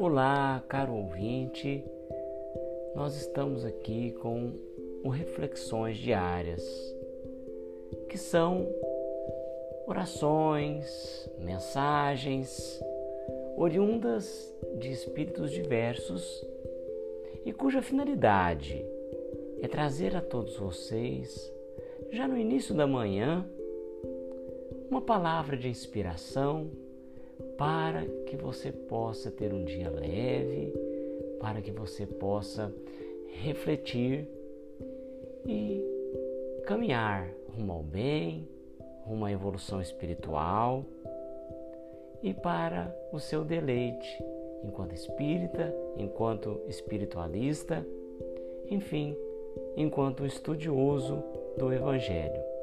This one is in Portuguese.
Olá, caro ouvinte. Nós estamos aqui com o Reflexões Diárias, que são orações, mensagens oriundas de espíritos diversos e cuja finalidade é trazer a todos vocês, já no início da manhã, uma palavra de inspiração para que você possa ter um dia leve, para que você possa refletir e caminhar rumo ao bem, rumo à evolução espiritual e para o seu deleite enquanto espírita, enquanto espiritualista, enfim, enquanto estudioso do Evangelho.